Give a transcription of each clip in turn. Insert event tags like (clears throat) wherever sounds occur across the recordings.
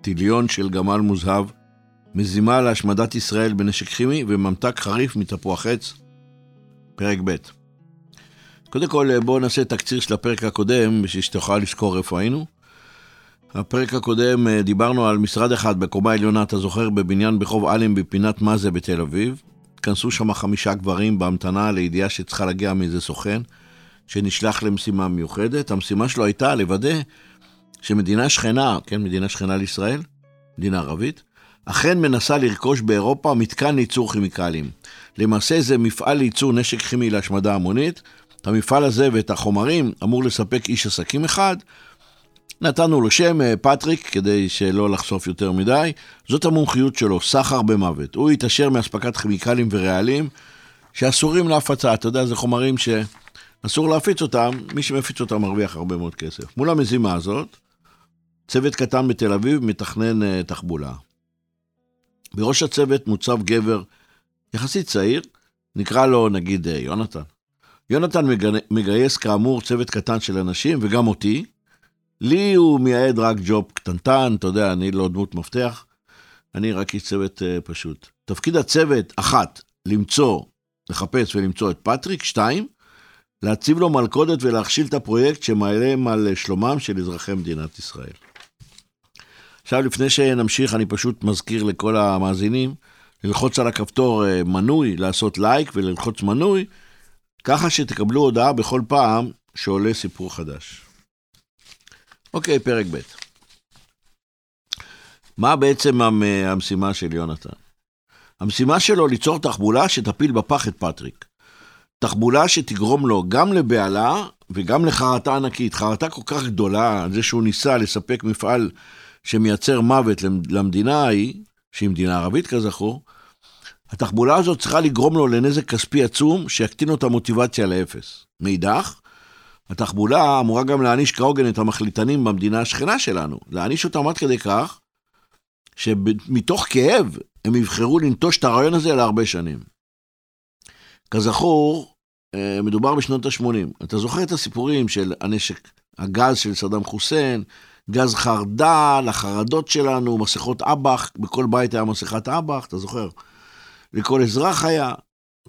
טיליון של גמל מוזהב, מזימה להשמדת ישראל בנשק כימי וממתק חריף מתפוח עץ. פרק ב' קודם כל בואו נעשה תקציר של הפרק הקודם בשביל שתוכל לזכור איפה היינו. הפרק הקודם אה, דיברנו על משרד אחד בקומה עליונה, אתה זוכר, בבניין בחוב אלם בפינת מאזה בתל אביב. התכנסו שם חמישה גברים בהמתנה לידיעה שצריכה להגיע מאיזה סוכן, שנשלח למשימה מיוחדת. המשימה שלו הייתה לוודא שמדינה שכנה, כן, מדינה שכנה לישראל, מדינה ערבית, אכן מנסה לרכוש באירופה מתקן לייצור כימיקלים. למעשה זה מפעל לייצור נשק כימי להשמדה המונית. את המפעל הזה ואת החומרים אמור לספק איש עסקים אחד. נתנו לו שם אה, פטריק כדי שלא לחשוף יותר מדי. זאת המומחיות שלו, סחר במוות. הוא יתעשר מאספקת כימיקלים ורעלים שאסורים להפצה. אתה יודע, זה חומרים שאסור להפיץ אותם, מי שמפיץ אותם מרוויח הרבה מאוד כסף. מול המזימה הזאת, צוות קטן בתל אביב מתכנן uh, תחבולה. בראש הצוות מוצב גבר יחסית צעיר, נקרא לו נגיד uh, יונתן. יונתן מגייס כאמור צוות קטן של אנשים, וגם אותי. לי הוא מייעד רק ג'וב קטנטן, אתה יודע, אני לא דמות מפתח, אני רק איש צוות אה, פשוט. תפקיד הצוות, אחת, למצוא, לחפש ולמצוא את פטריק, שתיים, להציב לו מלכודת ולהכשיל את הפרויקט שמאיים על שלומם של אזרחי מדינת ישראל. עכשיו, לפני שנמשיך, אני פשוט מזכיר לכל המאזינים, ללחוץ על הכפתור אה, מנוי, לעשות לייק וללחוץ מנוי, ככה שתקבלו הודעה בכל פעם שעולה סיפור חדש. אוקיי, פרק ב'. מה בעצם המשימה של יונתן? המשימה שלו ליצור תחבולה שתפיל בפח את פטריק. תחבולה שתגרום לו גם לבהלה וגם לחרטה ענקית. חרטה כל כך גדולה על זה שהוא ניסה לספק מפעל שמייצר מוות למדינה ההיא, שהיא מדינה ערבית כזכור, התחבולה הזאת צריכה לגרום לו לנזק כספי עצום שיקטין לו את המוטיבציה לאפס. מאידך, התחבולה אמורה גם להעניש כהוגן את המחליטנים במדינה השכנה שלנו, להעניש אותם עד כדי כך שמתוך כאב הם יבחרו לנטוש את הרעיון הזה להרבה שנים. כזכור, אה, מדובר בשנות ה-80. אתה זוכר את הסיפורים של הנשק, הגז של סדאם חוסיין, גז חרדל, החרדות שלנו, מסכות אב"ח, בכל בית היה מסכת אב"ח, אתה זוכר? לכל אזרח היה.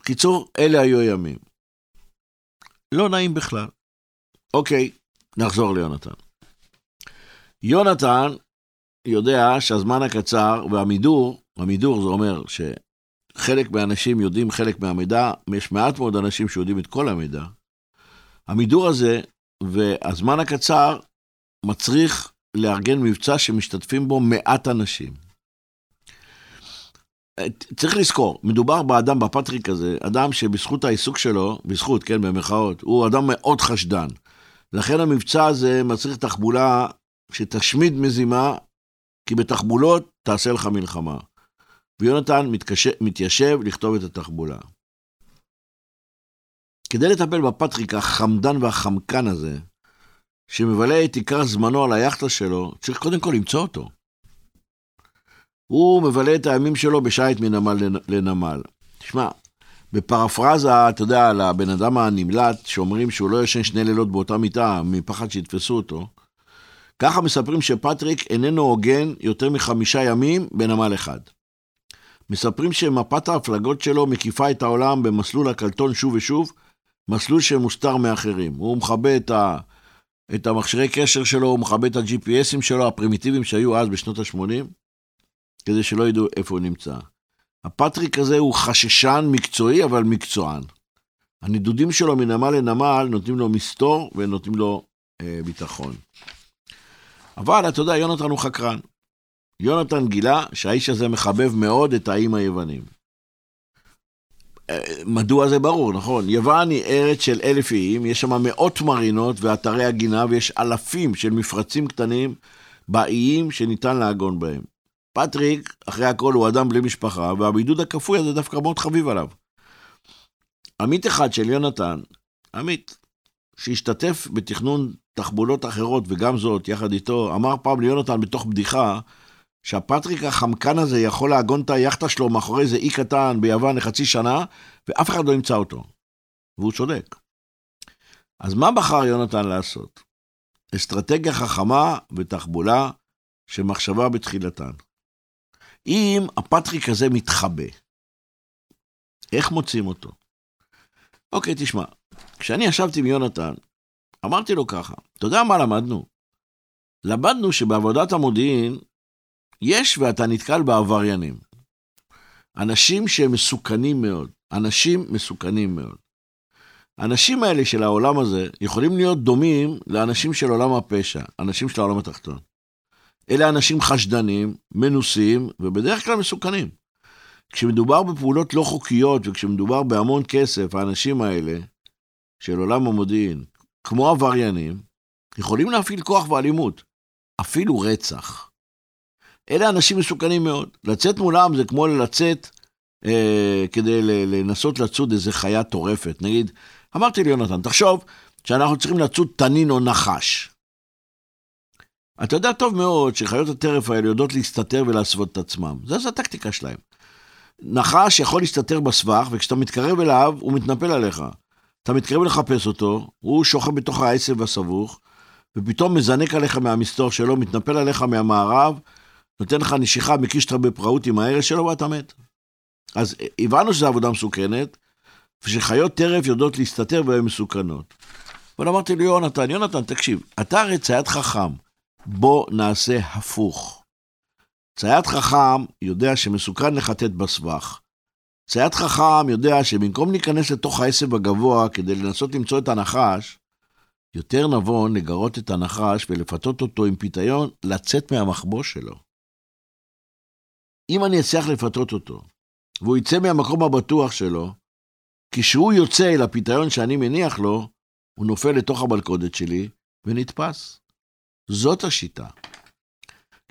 קיצור, אלה היו הימים. לא נעים בכלל. אוקיי, נחזור ליונתן. יונתן יודע שהזמן הקצר והמידור, המידור זה אומר שחלק מהאנשים יודעים חלק מהמידע, יש מעט מאוד אנשים שיודעים את כל המידע. המידור הזה והזמן הקצר מצריך לארגן מבצע שמשתתפים בו מעט אנשים. צריך לזכור, מדובר באדם, בפטריק הזה, אדם שבזכות העיסוק שלו, בזכות, כן, במרכאות, הוא אדם מאוד חשדן. לכן המבצע הזה מצריך תחבולה שתשמיד מזימה, כי בתחבולות תעשה לך מלחמה. ויונתן מתקשה, מתיישב לכתוב את התחבולה. כדי לטפל בפטריק החמדן והחמקן הזה, שמבלה את עיקר זמנו על היאכטה שלו, צריך קודם כל למצוא אותו. הוא מבלה את הימים שלו בשייט מנמל לנמל. תשמע, בפרפרזה, אתה יודע, על הבן אדם הנמלט, שאומרים שהוא לא ישן שני לילות באותה מיטה, מפחד שיתפסו אותו, ככה מספרים שפטריק איננו הוגן יותר מחמישה ימים בנמל אחד. מספרים שמפת ההפלגות שלו מקיפה את העולם במסלול הקלטון שוב ושוב, מסלול שמוסתר מאחרים. הוא מכבה את ה... את המכשירי קשר שלו, הוא מכבה את ה-GPSים שלו, הפרימיטיביים שהיו אז בשנות ה-80. כדי שלא ידעו איפה הוא נמצא. הפטריק הזה הוא חששן מקצועי, אבל מקצוען. הנידודים שלו מנמל לנמל נותנים לו מסתור ונותנים לו אה, ביטחון. אבל אתה יודע, יונתן הוא חקרן. יונתן גילה שהאיש הזה מחבב מאוד את האיים היוונים. מדוע זה ברור, נכון? יוון היא ארץ של אלף איים, יש שם מאות מרינות ואתרי הגינה, ויש אלפים של מפרצים קטנים באיים שניתן לעגון בהם. פטריק, אחרי הכל, הוא אדם בלי משפחה, והבידוד הכפוי הזה דווקא מאוד חביב עליו. עמית אחד של יונתן, עמית, שהשתתף בתכנון תחבולות אחרות, וגם זאת, יחד איתו, אמר פעם ליונתן בתוך בדיחה, שהפטריק החמקן הזה יכול לעגון את היאכטה שלו מאחורי איזה אי קטן ביוון לחצי שנה, ואף אחד לא ימצא אותו. והוא צודק. אז מה בחר יונתן לעשות? אסטרטגיה חכמה ותחבולה שמחשבה בתחילתן. אם הפטריק הזה מתחבא, איך מוצאים אותו? אוקיי, תשמע, כשאני ישבתי עם יונתן, אמרתי לו ככה, אתה יודע מה למדנו? למדנו שבעבודת המודיעין יש ואתה נתקל בעבריינים. אנשים שהם מסוכנים מאוד, אנשים מסוכנים מאוד. האנשים האלה של העולם הזה יכולים להיות דומים לאנשים של עולם הפשע, אנשים של העולם התחתון. אלה אנשים חשדנים, מנוסים, ובדרך כלל מסוכנים. כשמדובר בפעולות לא חוקיות וכשמדובר בהמון כסף, האנשים האלה של עולם המודיעין, כמו עבריינים, יכולים להפעיל כוח ואלימות, אפילו רצח. אלה אנשים מסוכנים מאוד. לצאת מולם זה כמו לצאת אה, כדי לנסות לצוד איזה חיה טורפת. נגיד, אמרתי ליונתן, תחשוב שאנחנו צריכים לצוד תנין או נחש. אתה יודע טוב מאוד שחיות הטרף האלה יודעות להסתתר ולהסוות את עצמם. זו הטקטיקה שלהם. נחש יכול להסתתר בסבך, וכשאתה מתקרב אליו, הוא מתנפל עליך. אתה מתקרב לחפש אותו, הוא שוכב בתוך העשב הסבוך, ופתאום מזנק עליך מהמסתור שלו, מתנפל עליך מהמערב, נותן לך נשיכה, מקיש אותך בפראות עם ההרס שלו, ואתה מת. אז הבנו שזו עבודה מסוכנת, ושחיות טרף יודעות להסתתר והן מסוכנות. אבל אמרתי לי, יונתן, יונתן, תקשיב, אתה הרי צייד חכם, בוא נעשה הפוך. צייד חכם יודע שמסוכן לחטט בסבך. צייד חכם יודע שבמקום להיכנס לתוך העשב הגבוה כדי לנסות למצוא את הנחש, יותר נבון לגרות את הנחש ולפתות אותו עם פיתיון לצאת מהמחבוש שלו. אם אני אצליח לפתות אותו, והוא יצא מהמקום הבטוח שלו, כשהוא יוצא אל הפיתיון שאני מניח לו, הוא נופל לתוך המלכודת שלי ונתפס. זאת השיטה.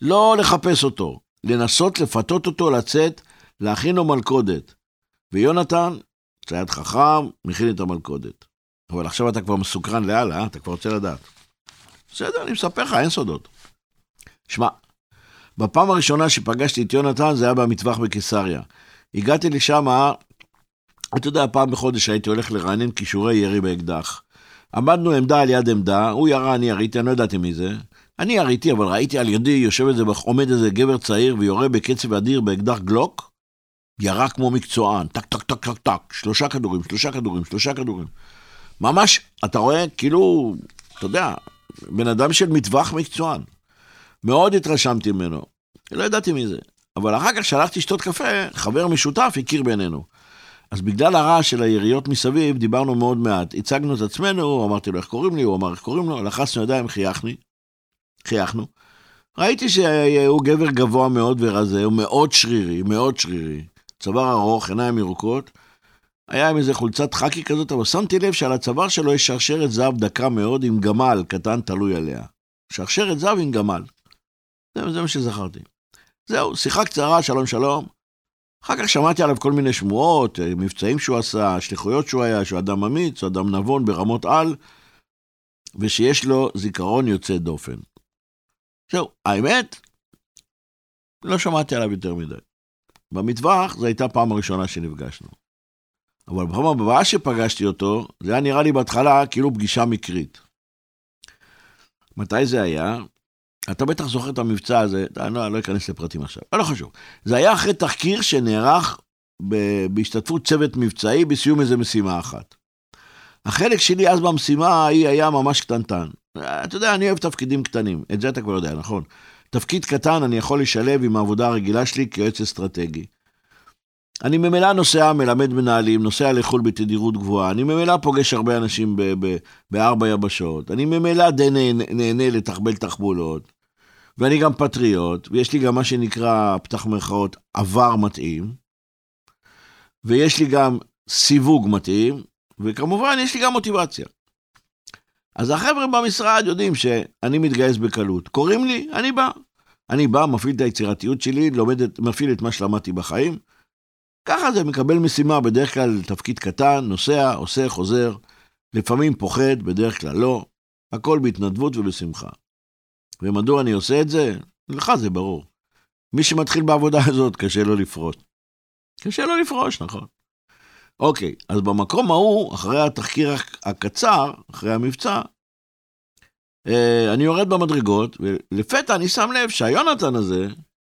לא לחפש אותו, לנסות לפתות אותו לצאת, להכין לו מלכודת. ויונתן, צייד חכם, מכין את המלכודת. אבל עכשיו אתה כבר מסוקרן לאללה? אתה כבר רוצה לדעת. בסדר, אני מספר לך, אין סודות. שמע, בפעם הראשונה שפגשתי את יונתן זה היה במטווח בקיסריה. הגעתי לשם, אתה יודע, פעם בחודש הייתי הולך לרענן כישורי ירי באקדח. עמדנו עמדה על יד עמדה, הוא ירה, אני יריתי, אני לא ידעתי מי זה. אני יריתי, אבל ראיתי על ידי יושב איזה, עומד איזה גבר צעיר ויורה בקצב אדיר באקדח גלוק, ירה כמו מקצוען, טק, טק, טק, טק, טק, שלושה כדורים, שלושה כדורים, שלושה כדורים. ממש, אתה רואה, כאילו, אתה יודע, בן אדם של מטווח מקצוען. מאוד התרשמתי ממנו. לא ידעתי מי זה. אבל אחר כך שהלכתי לשתות קפה, חבר משותף הכיר בינינו. אז בגלל הרעש של היריות מסביב, דיברנו מאוד מעט. הצגנו את עצמנו, אמרתי לו איך קוראים לי, הוא אמר איך קוראים לו, לחצנו ידיים, חייכני. חייכנו. ראיתי שהוא גבר גבוה מאוד ורזה, הוא מאוד שרירי, מאוד שרירי. צוואר ארוך, עיניים ירוקות. היה עם איזה חולצת חאקי כזאת, אבל שמתי לב שעל הצוואר שלו יש שרשרת זהב דקה מאוד עם גמל קטן תלוי עליה. שרשרת זהב עם גמל. זה, זה מה שזכרתי. זהו, שיחה קצרה, שלום שלום. אחר כך שמעתי עליו כל מיני שמועות, מבצעים שהוא עשה, שליחויות שהוא היה, שהוא אדם אמיץ, אדם נבון ברמות על, ושיש לו זיכרון יוצא דופן. זהו, האמת, לא שמעתי עליו יותר מדי. במטווח זו הייתה הפעם הראשונה שנפגשנו. אבל בפעם הבאה שפגשתי אותו, זה היה נראה לי בהתחלה כאילו פגישה מקרית. מתי זה היה? אתה בטח זוכר את המבצע הזה, אני לא, לא אכנס לפרטים עכשיו, לא חשוב. זה היה אחרי תחקיר שנערך בהשתתפות צוות מבצעי בסיום איזה משימה אחת. החלק שלי אז במשימה ההיא היה ממש קטנטן. אתה יודע, אני אוהב תפקידים קטנים, את זה אתה כבר יודע, נכון? תפקיד קטן אני יכול לשלב עם העבודה הרגילה שלי כיועץ אסטרטגי. אני ממילא נוסע, מלמד מנהלים, נוסע לחו"ל בתדירות גבוהה, אני ממילא פוגש הרבה אנשים בארבע יבשות, אני ממילא די נהנה, נהנה לתחבל תחבולות, ואני גם פטריוט, ויש לי גם מה שנקרא, פתח מירכאות, עבר מתאים, ויש לי גם סיווג מתאים, וכמובן יש לי גם מוטיבציה. אז החבר'ה במשרד יודעים שאני מתגייס בקלות. קוראים לי, אני בא. אני בא, מפעיל את היצירתיות שלי, לומד, מפעיל את מה שלמדתי בחיים. ככה זה, מקבל משימה, בדרך כלל תפקיד קטן, נוסע, עושה, חוזר. לפעמים פוחד, בדרך כלל לא. הכל בהתנדבות ובשמחה. ומדוע אני עושה את זה? לך זה ברור. מי שמתחיל בעבודה (laughs) הזאת, קשה לו לפרוש. קשה לו לפרוש, נכון. אוקיי, אז במקום ההוא, אחרי התחקיר הקצר, אחרי המבצע, אה, אני יורד במדרגות, ולפתע אני שם לב שהיונתן הזה,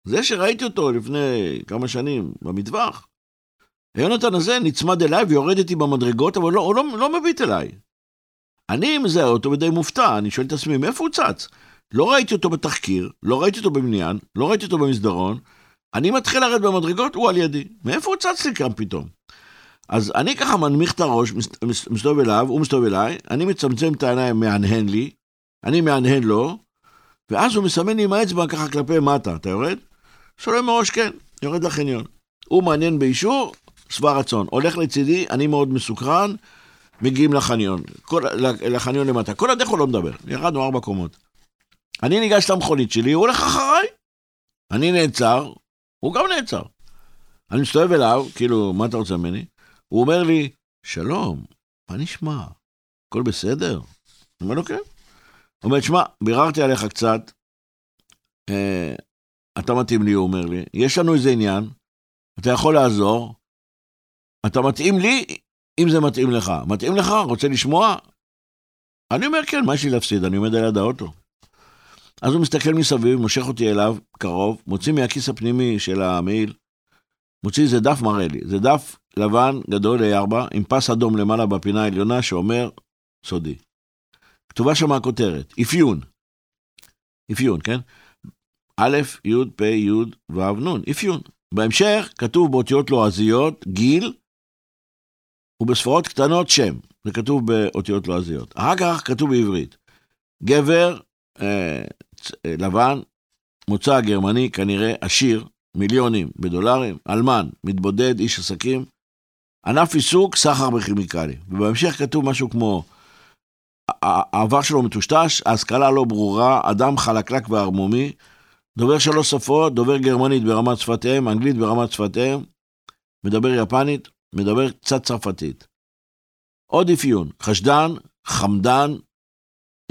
זה שראיתי אותו לפני כמה שנים במטווח, היונתן הזה נצמד אליי ויורד איתי במדרגות, אבל לא, הוא לא, לא מביט אליי. אני מזהה אותו ודי מופתע, אני שואל את עצמי, מאיפה הוא צץ? לא ראיתי אותו בתחקיר, לא ראיתי אותו בבניין, לא ראיתי אותו במסדרון, אני מתחיל לרדת במדרגות, הוא על ידי. מאיפה הוא צץ לי כאן פתאום? אז אני ככה מנמיך את הראש, מסתובב אליו, הוא מסתובב אליי, אני מצמצם את העיניים, מהנהן לי, אני מהנהן לו, ואז הוא מסמן לי עם האצבע ככה כלפי מטה, אתה יורד? שואל מראש, כן, יורד לחניון. הוא מעניין באישור, שבע רצון. הולך לצידי, אני מאוד מסוקרן, מגיעים לחניון, כל, לחניון למטה. כל הדרך הוא לא מדבר, ירדנו ארבע קומות. אני ניגש למכונית שלי, הוא הולך אחריי. אני נעצר, הוא גם נעצר. אני מסתובב אליו, כאילו, מה אתה רוצה ממני? הוא אומר לי, שלום, מה נשמע? הכל בסדר? אני אומר לו, כן. הוא אומר, שמע, ביררתי עליך קצת, אה, אתה מתאים לי, הוא אומר לי, יש לנו איזה עניין, אתה יכול לעזור, אתה מתאים לי, אם זה מתאים לך. מתאים לך? רוצה לשמוע? אני אומר, כן, מה יש לי להפסיד? אני עומד על יד האוטו. אז הוא מסתכל מסביב, מושך אותי אליו, קרוב, מוציא מהכיס הפנימי של המעיל, מוציא איזה דף מראה לי. זה דף לבן, גדול, A4, עם פס אדום למעלה בפינה העליונה, שאומר, סודי. כתובה שם הכותרת, אפיון. אפיון, כן? א', י', פ', י', ו', נ', אפיון. בהמשך כתוב באותיות לועזיות, גיל, ובספרות קטנות שם. זה כתוב באותיות לועזיות. אחר כך כתוב בעברית. גבר, אה, אה לבן, מוצא גרמני, כנראה עשיר, מיליונים בדולרים, אלמן, מתבודד, איש עסקים, ענף עיסוק, סחר בכימיקלים. ובהמשך כתוב משהו כמו, העבר שלו מטושטש, ההשכלה לא ברורה, אדם חלקלק וערמומי, דובר שלוש שפות, דובר גרמנית ברמת שפת אם, אנגלית ברמת שפת אם, מדבר יפנית, מדבר קצת צרפתית. עוד אפיון, חשדן, חמדן,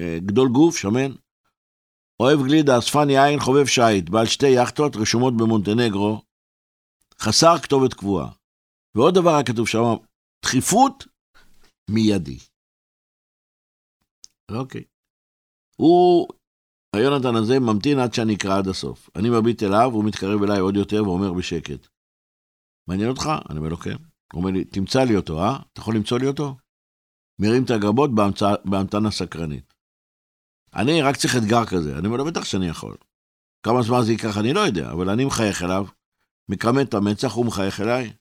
אה, גדול גוף, שמן, אוהב גלידה, אספן יין, חובב שיט, בעל שתי יכטות רשומות במונטנגרו, חסר כתובת קבועה. ועוד דבר היה כתוב שם, דחיפות מיידי. אוקיי. הוא, היונתן הזה, ממתין עד שאני אקרא עד הסוף. אני מביט אליו, הוא מתקרב אליי עוד יותר ואומר בשקט, מעניין אותך? אני אומר לו, כן. הוא אומר לי, תמצא לי אותו, אה? אתה יכול למצוא לי אותו? מרים את הגבות בהמתנה סקרנית. אני רק צריך אתגר כזה. אני אומר לו, בטח שאני יכול. כמה זמן זה ייקח אני לא יודע, אבל אני מחייך אליו, מכמת את המצח, הוא מחייך אליי.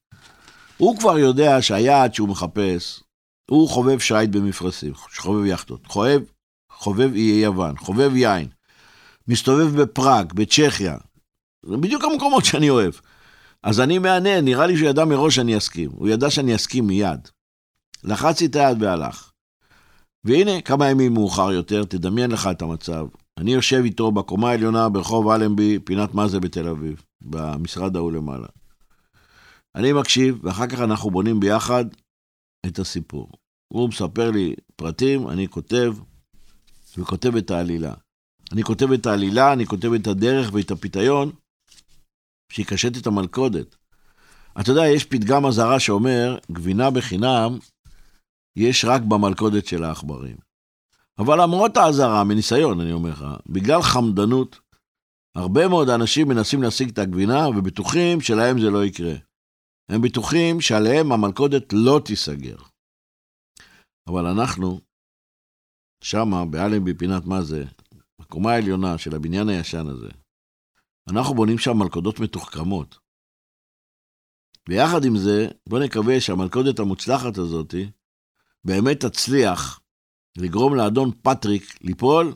הוא כבר יודע שהיעד שהוא מחפש, הוא חובב שיט במפרשים, חובב יכטות, חובב, חובב איי יוון, חובב יין, מסתובב בפראג, בצ'כיה, זה בדיוק המקומות שאני אוהב. אז אני מהנהן, נראה לי שהוא ידע מראש שאני אסכים, הוא ידע שאני אסכים מיד. לחצתי את היד והלך. והנה, כמה ימים מאוחר יותר, תדמיין לך את המצב. אני יושב איתו בקומה העליונה ברחוב אלנבי, פינת מאזה בתל אביב, במשרד ההוא למעלה. אני מקשיב, ואחר כך אנחנו בונים ביחד את הסיפור. הוא מספר לי פרטים, אני כותב, וכותב את העלילה. אני כותב את העלילה, אני כותב את הדרך ואת הפיתיון, שיקשט את המלכודת. אתה יודע, יש פתגם אזהרה שאומר, גבינה בחינם יש רק במלכודת של העכברים. אבל למרות האזהרה, מניסיון, אני אומר לך, בגלל חמדנות, הרבה מאוד אנשים מנסים להשיג את הגבינה ובטוחים שלהם זה לא יקרה. הם בטוחים שעליהם המלכודת לא תיסגר. אבל אנחנו, שמה, באלנבי פינת מה זה, בקומה העליונה של הבניין הישן הזה, אנחנו בונים שם מלכודות מתוחכמות. ויחד עם זה, בוא נקווה שהמלכודת המוצלחת הזאת באמת תצליח לגרום לאדון פטריק ליפול,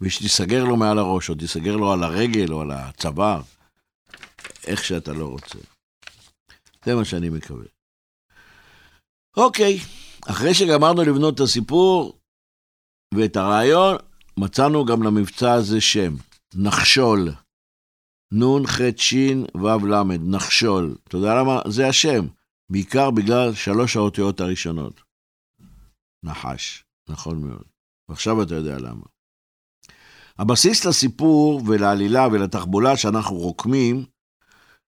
ושתיסגר לו מעל הראש, או תיסגר לו על הרגל או על הצוואר, איך שאתה לא רוצה. זה מה שאני מקווה. אוקיי, אחרי שגמרנו לבנות את הסיפור ואת הרעיון, מצאנו גם למבצע הזה שם, נחשול. נון, ח', ש', ו', ל', נחשול. אתה יודע למה? זה השם. בעיקר בגלל שלוש האותיות הראשונות. נחש, נכון מאוד. ועכשיו אתה יודע למה. הבסיס לסיפור ולעלילה ולתחבולה שאנחנו רוקמים,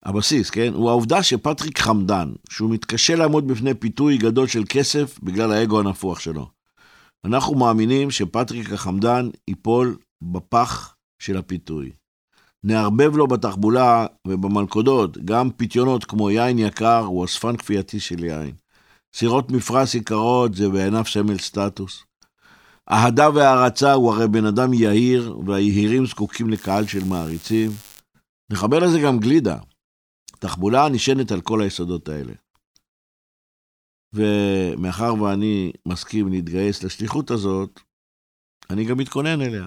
הבסיס, כן, הוא העובדה שפטריק חמדן, שהוא מתקשה לעמוד בפני פיתוי גדול של כסף בגלל האגו הנפוח שלו. אנחנו מאמינים שפטריק החמדן ייפול בפח של הפיתוי. נערבב לו בתחבולה ובמלכודות גם פיתיונות כמו יין יקר הוא אספן כפייתי של יין. סירות מפרש יקרות זה בעיניו סמל סטטוס. אהדה והערצה הוא הרי בן אדם יהיר, והיהירים זקוקים לקהל של מעריצים. נחבר לזה גם גלידה. תחבולה נשענת על כל היסודות האלה. ומאחר ואני מסכים להתגייס לשליחות הזאת, אני גם מתכונן אליה.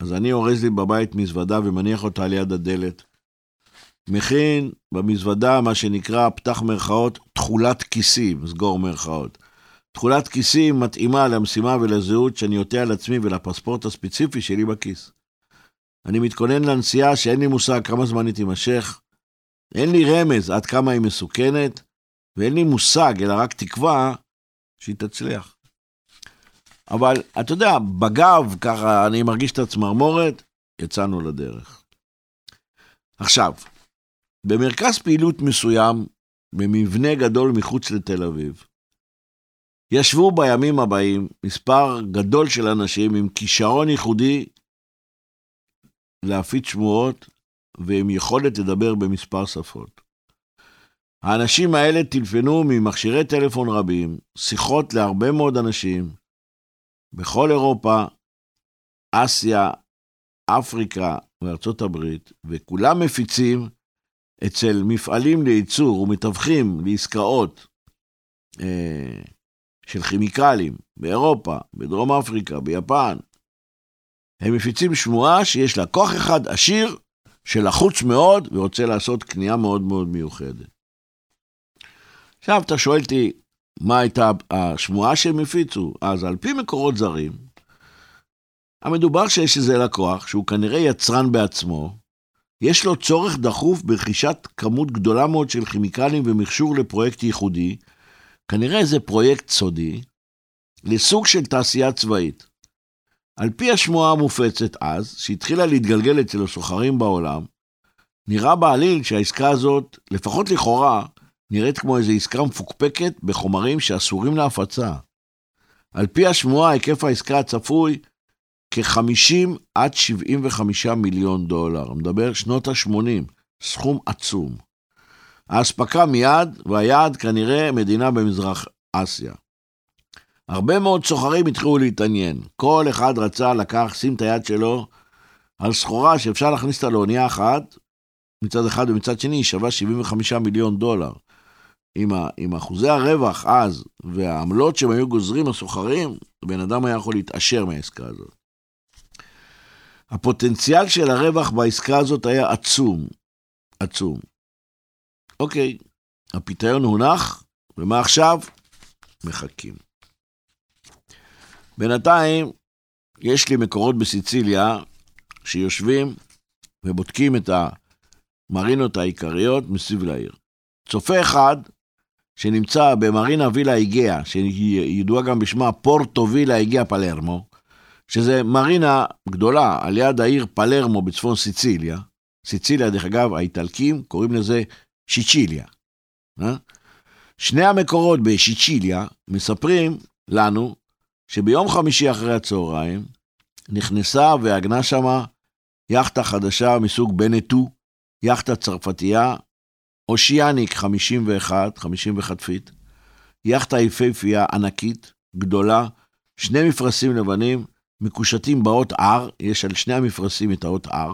אז אני אורז לי בבית מזוודה ומניח אותה על יד הדלת. מכין במזוודה מה שנקרא, פתח מרכאות, תכולת כיסים, סגור מרכאות. תכולת כיסים מתאימה למשימה ולזהות שאני עוטה על עצמי ולפספורט הספציפי שלי בכיס. אני מתכונן לנסיעה שאין לי מושג כמה זמן היא תימשך, אין לי רמז עד כמה היא מסוכנת, ואין לי מושג, אלא רק תקווה שהיא תצליח. אבל אתה יודע, בגב, ככה אני מרגיש את הצמרמורת, יצאנו לדרך. עכשיו, במרכז פעילות מסוים, במבנה גדול מחוץ לתל אביב, ישבו בימים הבאים מספר גדול של אנשים עם כישרון ייחודי להפיץ שמועות ועם יכולת לדבר במספר שפות. האנשים האלה טלפנו ממכשירי טלפון רבים, שיחות להרבה מאוד אנשים, בכל אירופה, אסיה, אפריקה וארצות הברית, וכולם מפיצים אצל מפעלים לייצור ומתווכים לעסקאות אה, של כימיקלים באירופה, בדרום אפריקה, ביפן. הם מפיצים שמועה שיש לה כוח אחד עשיר שלחוץ מאוד ורוצה לעשות קנייה מאוד מאוד מיוחדת. עכשיו אתה שואל אותי, מה הייתה השמועה שהם הפיצו? אז על פי מקורות זרים, המדובר שיש איזה לקוח, שהוא כנראה יצרן בעצמו, יש לו צורך דחוף ברכישת כמות גדולה מאוד של כימיקלים ומכשור לפרויקט ייחודי, כנראה איזה פרויקט סודי, לסוג של תעשייה צבאית. על פי השמועה המופצת אז, שהתחילה להתגלגל אצל הסוחרים בעולם, נראה בעליל שהעסקה הזאת, לפחות לכאורה, נראית כמו איזו עסקה מפוקפקת בחומרים שאסורים להפצה. על פי השמועה, היקף העסקה הצפוי כ-50 עד 75 מיליון דולר. מדבר שנות ה-80, סכום עצום. האספקה מיד, והיעד כנראה מדינה במזרח אסיה. הרבה מאוד סוחרים התחילו להתעניין. כל אחד רצה לקח, שים את היד שלו על סחורה שאפשר להכניס אותה לאונייה אחת, מצד אחד ומצד שני היא שווה 75 מיליון דולר. עם, ה, עם אחוזי הרווח אז והעמלות שהם היו גוזרים הסוחרים, בן אדם היה יכול להתעשר מהעסקה הזאת. הפוטנציאל של הרווח בעסקה הזאת היה עצום, עצום. אוקיי, הפיתיון הונח, ומה עכשיו? מחכים. בינתיים, יש לי מקורות בסיציליה שיושבים ובודקים את המרינות העיקריות מסביב לעיר. צופה אחד שנמצא במרינה וילה איגאה, שהיא גם בשמה פורטו וילה איגאה פלרמו, שזה מרינה גדולה על יד העיר פלרמו בצפון סיציליה. סיציליה, דרך אגב, האיטלקים קוראים לזה שיצ'יליה. אה? שני המקורות בשיצ'יליה מספרים לנו שביום חמישי אחרי הצהריים נכנסה ועגנה שמה יאכטה חדשה מסוג בנטו, יאכטה צרפתייה אושיאניק 51, 51 פיט, יאכטה יפהפייה ענקית, גדולה, שני מפרשים לבנים, מקושטים באות R, יש על שני המפרשים את האות R.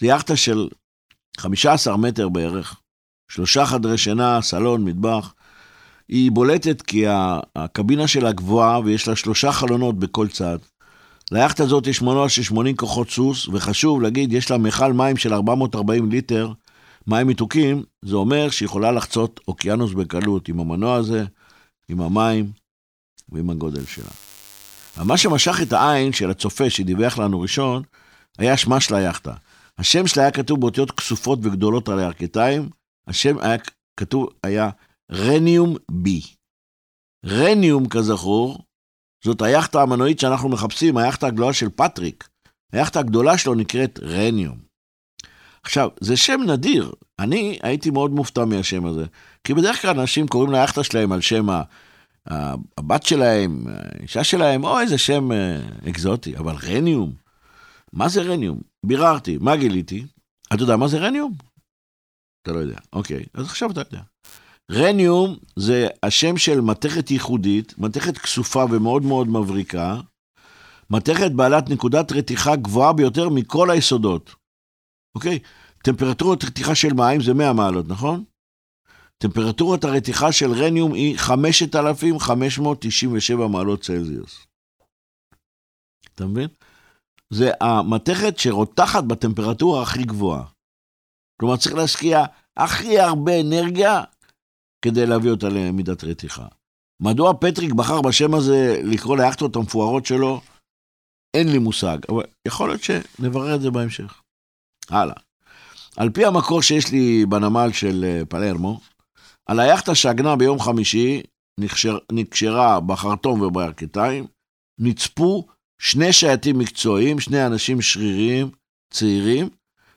זה יאכטה של 15 מטר בערך, שלושה חדרי שינה, סלון, מטבח. היא בולטת כי הקבינה שלה גבוהה ויש לה שלושה חלונות בכל צד. ליאכטה הזאת יש מנוע של 80 כוחות סוס, וחשוב להגיד, יש לה מכל מים של 440 ליטר מים מתוקים, זה אומר שהיא יכולה לחצות אוקיינוס בקלות עם המנוע הזה, עם המים ועם הגודל שלה. מה שמשך את העין של הצופה שדיווח לנו ראשון, היה שמה של היאכטה. השם שלה היה כתוב באותיות כסופות וגדולות על הירכתיים, השם היה כתוב, היה רניום בי. רניום, כזכור, זאת היאכטה המנועית שאנחנו מחפשים, היאכטה הגדולה של פטריק. היאכטה הגדולה שלו נקראת רניום. עכשיו, זה שם נדיר. אני הייתי מאוד מופתע מהשם הזה. כי בדרך כלל אנשים קוראים ליאכטה שלהם על שם הבת שלהם, האישה שלהם, או איזה שם אה, אקזוטי. אבל רניום, מה זה רניום? ביררתי, מה גיליתי? אתה יודע מה זה רניום? אתה לא יודע. אוקיי, אז עכשיו אתה יודע. רניום זה השם של מתכת ייחודית, מתכת כסופה ומאוד מאוד מבריקה, מתכת בעלת נקודת רתיחה גבוהה ביותר מכל היסודות. אוקיי? טמפרטורת רתיחה של מים זה 100 מעלות, נכון? טמפרטורת הרתיחה של רניום היא 5,597 מעלות צלזיוס. אתה מבין? זה המתכת שרותחת בטמפרטורה הכי גבוהה. כלומר, צריך להשקיע הכי הרבה אנרגיה כדי להביא אותה למידת רתיחה. מדוע פטריק בחר בשם הזה לקרוא ליאכטות המפוארות שלו? אין לי מושג, אבל יכול להיות שנברר את זה בהמשך. הלאה. על פי המקור שיש לי בנמל של אה, פלרמו, על היאכטה שעגנה ביום חמישי, נקשר, נקשרה בחרטום ובירכתיים, נצפו שני שייטים מקצועיים, שני אנשים שריריים, צעירים,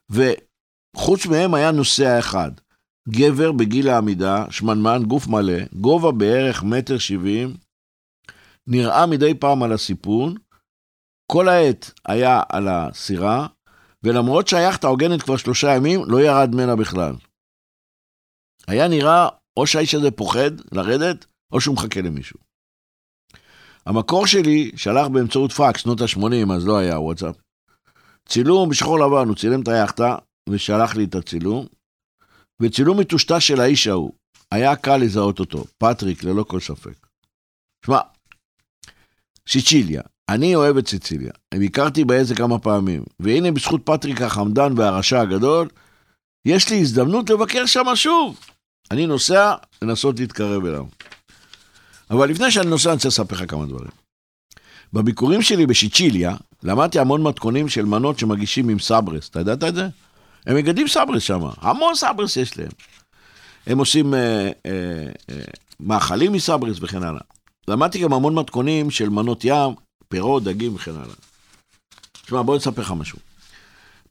וחוץ מהם היה נוסע אחד. גבר בגיל העמידה, שמנמן, גוף מלא, גובה בערך מטר שבעים, נראה מדי פעם על הסיפון, כל העת היה על הסירה, ולמרות שהיאכטה עוגנת כבר שלושה ימים, לא ירד ממנה בכלל. היה נראה או שהאיש הזה פוחד לרדת, או שהוא מחכה למישהו. המקור שלי שלח באמצעות פאקס, שנות ה-80, אז לא היה וואטסאפ. צילום בשחור לבן, הוא צילם את היאכטה ושלח לי את הצילום. וצילום מטושטש של האיש ההוא. היה קל לזהות אותו, פטריק, ללא כל ספק. שמע, סיציליה, אני אוהב את סיציליה. ביקרתי בה איזה כמה פעמים, והנה בזכות פטריק החמדן והרשע הגדול, יש לי הזדמנות לבקר שם שוב. אני נוסע לנסות להתקרב אליו. אבל לפני שאני נוסע, אני רוצה לספר לך כמה דברים. בביקורים שלי בשיצ'יליה, למדתי המון מתכונים של מנות שמגישים עם סברס. אתה ידעת את זה? הם מגדלים סברס שם, המון סברס יש להם. הם עושים אה, אה, אה, מאכלים מסברס וכן הלאה. למדתי גם המון מתכונים של מנות ים, פירות, דגים וכן הלאה. תשמע, בוא נספר לך משהו.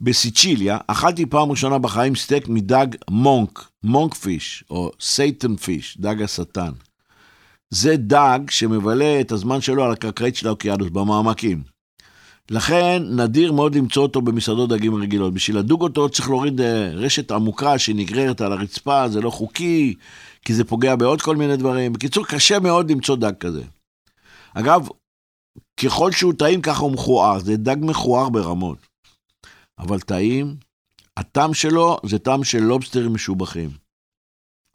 בסיצ'יליה אכלתי פעם ראשונה בחיים סטייק מדג monk, monk fish, או satan fish, דג השטן. זה דג שמבלה את הזמן שלו על הקרקעית של האוקיינוס, במעמקים. לכן נדיר מאוד למצוא אותו במסעדות דגים רגילות. בשביל לדוג אותו צריך להוריד אה, רשת עמוקה שנגררת על הרצפה, זה לא חוקי, כי זה פוגע בעוד כל מיני דברים. בקיצור, קשה מאוד למצוא דג כזה. אגב, ככל שהוא טעים ככה הוא מכוער, זה דג מכוער ברמות. אבל טעים, הטעם שלו זה טעם של לובסטרים משובחים.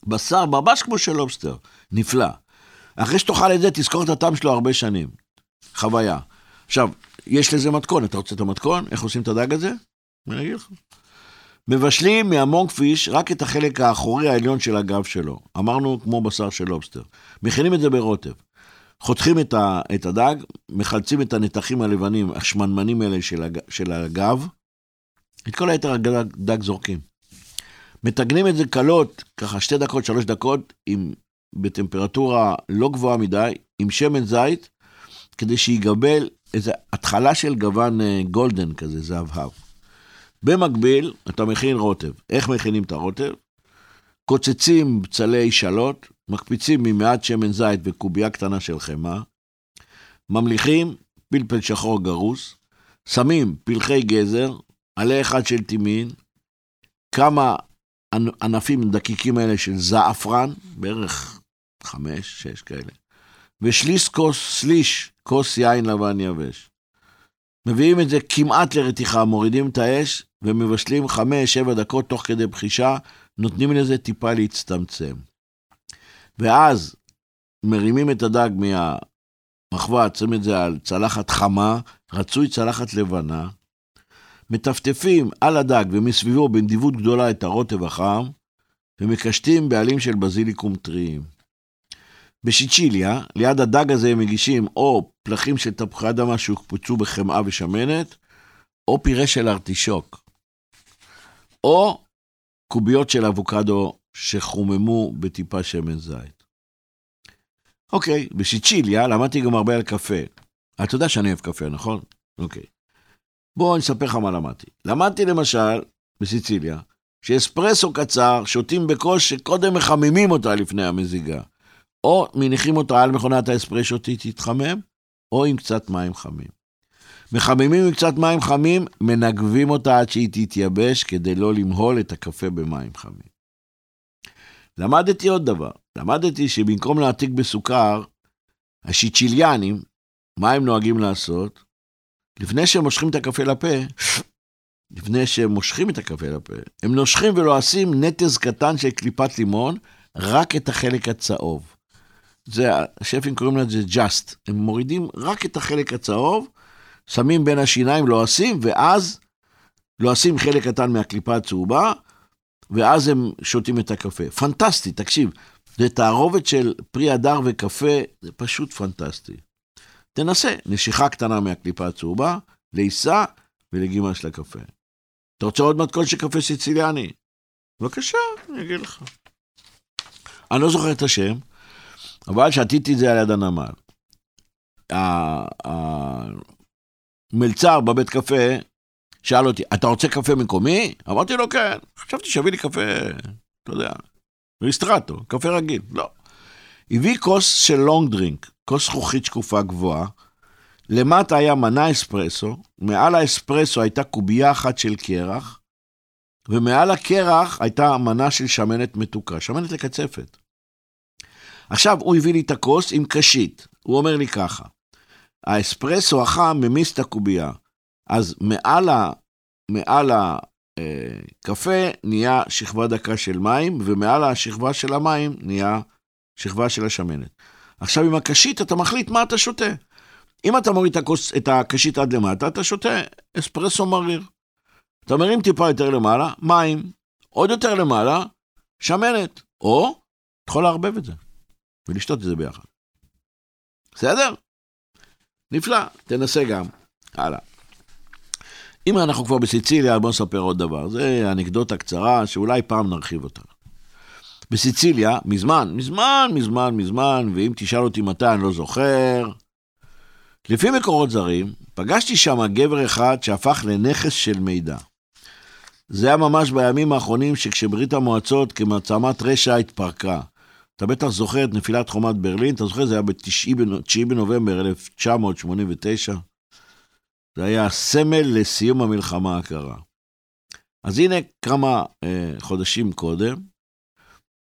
בשר ממש כמו של לובסטר, נפלא. אחרי שתאכל את זה, תזכור את הטעם שלו הרבה שנים. חוויה. עכשיו, יש לזה מתכון, אתה רוצה את המתכון? איך עושים את הדג הזה? אני אגיד לך. מבשלים מהמונקפיש רק את החלק האחורי העליון של הגב שלו. אמרנו כמו בשר של לובסטר. מכינים את זה ברוטב. חותכים את, הדג, מחלצים את הנתחים הלבנים, השמנמנים האלה של הגב, את כל היתר הדג זורקים. מטגנים את זה קלות, ככה שתי דקות, שלוש דקות, עם, בטמפרטורה לא גבוהה מדי, עם שמן זית, כדי שיגבל איזו התחלה של גוון אה, גולדן כזה, זהבהב. במקביל, אתה מכין רוטב. איך מכינים את הרוטב? קוצצים בצלי שלות, מקפיצים ממעט שמן זית וקובייה קטנה של חמאה, ממליכים פלפל שחור גרוס, שמים פלחי גזר, עלה אחד של טימין, כמה ענפים דקיקים האלה של זעפרן, בערך חמש, שש כאלה, ושליש כוס, סליש כוס יין לבן יבש. מביאים את זה כמעט לרתיחה, מורידים את האש ומבשלים 5-7 דקות תוך כדי בחישה, נותנים לזה טיפה להצטמצם. ואז מרימים את הדג מהמחבת, שמים את זה על צלחת חמה, רצוי צלחת לבנה, מטפטפים על הדג ומסביבו בנדיבות גדולה את הרוטב החם, ומקשטים בעלים של בזיליקום טריים. בשיצ'יליה, ליד הדג הזה הם מגישים או פלחים של תפוחי אדמה שהוקפצו בחמאה ושמנת, או פירה של ארטישוק, או קוביות של אבוקדו שחוממו בטיפה שמן זית. אוקיי, בשיצ'יליה למדתי גם הרבה על קפה. אתה יודע שאני אוהב קפה, נכון? אוקיי. בוא אני אספר לך מה למדתי. למדתי למשל, בסיציליה, שאספרסו קצר שותים בכוס שקודם מחממים אותה לפני המזיגה. או מניחים אותה על מכונת האספרסו תתחמם, או עם קצת מים חמים. מחממים עם קצת מים חמים, מנגבים אותה עד שהיא תתייבש כדי לא למהול את הקפה במים חמים. למדתי עוד דבר, למדתי שבמקום להעתיק בסוכר, השיצ'יליאנים, מה הם נוהגים לעשות? לפני שהם מושכים את הקפה לפה, לפני שהם מושכים את הקפה לפה, הם נושכים ולועסים נטז קטן של קליפת לימון, רק את החלק הצהוב. זה, השפים קוראים לזה just. הם מורידים רק את החלק הצהוב, שמים בין השיניים לועסים, ואז לועסים חלק קטן מהקליפה הצהובה, ואז הם שותים את הקפה. פנטסטי, תקשיב, זה תערובת של פרי הדר וקפה, זה פשוט פנטסטי. תנסה, נשיכה קטנה מהקליפה הצהובה, לעיסה ולגימה של הקפה. אתה רוצה עוד מתכון של קפה סיציליאני? בבקשה, אני אגיד לך. אני לא זוכר את השם, אבל שתיתי את זה על יד הנמל. המלצר בבית קפה שאל אותי, אתה רוצה קפה מקומי? אמרתי לו, כן. חשבתי שיביא לי קפה, אתה יודע, ריסטרטו, קפה רגיל. לא. הביא כוס של לונג דרינק, כוס זכוכית שקופה גבוהה, למטה היה מנה אספרסו, מעל האספרסו הייתה קובייה אחת של קרח, ומעל הקרח הייתה מנה של שמנת מתוקה, שמנת לקצפת. עכשיו הוא הביא לי את הכוס עם קשית, הוא אומר לי ככה, האספרסו החם ממיס את הקובייה, אז מעל, ה, מעל הקפה אה, נהיה שכבה דקה של מים, ומעל השכבה של המים נהיה שכבה של השמנת. עכשיו עם הקשית אתה מחליט מה אתה שותה. אם אתה מוריד את הקשית עד למטה, אתה שותה אספרסו מריר. אתה מרים טיפה יותר למעלה, מים. עוד יותר למעלה, שמנת. או, אתה יכול לערבב את זה, ולשתות את זה ביחד. בסדר? נפלא, תנסה גם. הלאה. אם אנחנו כבר בסיציליה, בואו נספר עוד דבר. זה אנקדוטה קצרה, שאולי פעם נרחיב אותה. בסיציליה, מזמן, מזמן, מזמן, מזמן, ואם תשאל אותי מתי, אני לא זוכר. לפי מקורות זרים, פגשתי שם גבר אחד שהפך לנכס של מידע. זה היה ממש בימים האחרונים שכשברית המועצות כמעצמת רשע התפרקה. אתה בטח זוכר את נפילת חומת ברלין, אתה זוכר? זה היה ב-9 בנובמבר 1989. זה היה סמל לסיום המלחמה הקרה. אז הנה כמה אה, חודשים קודם,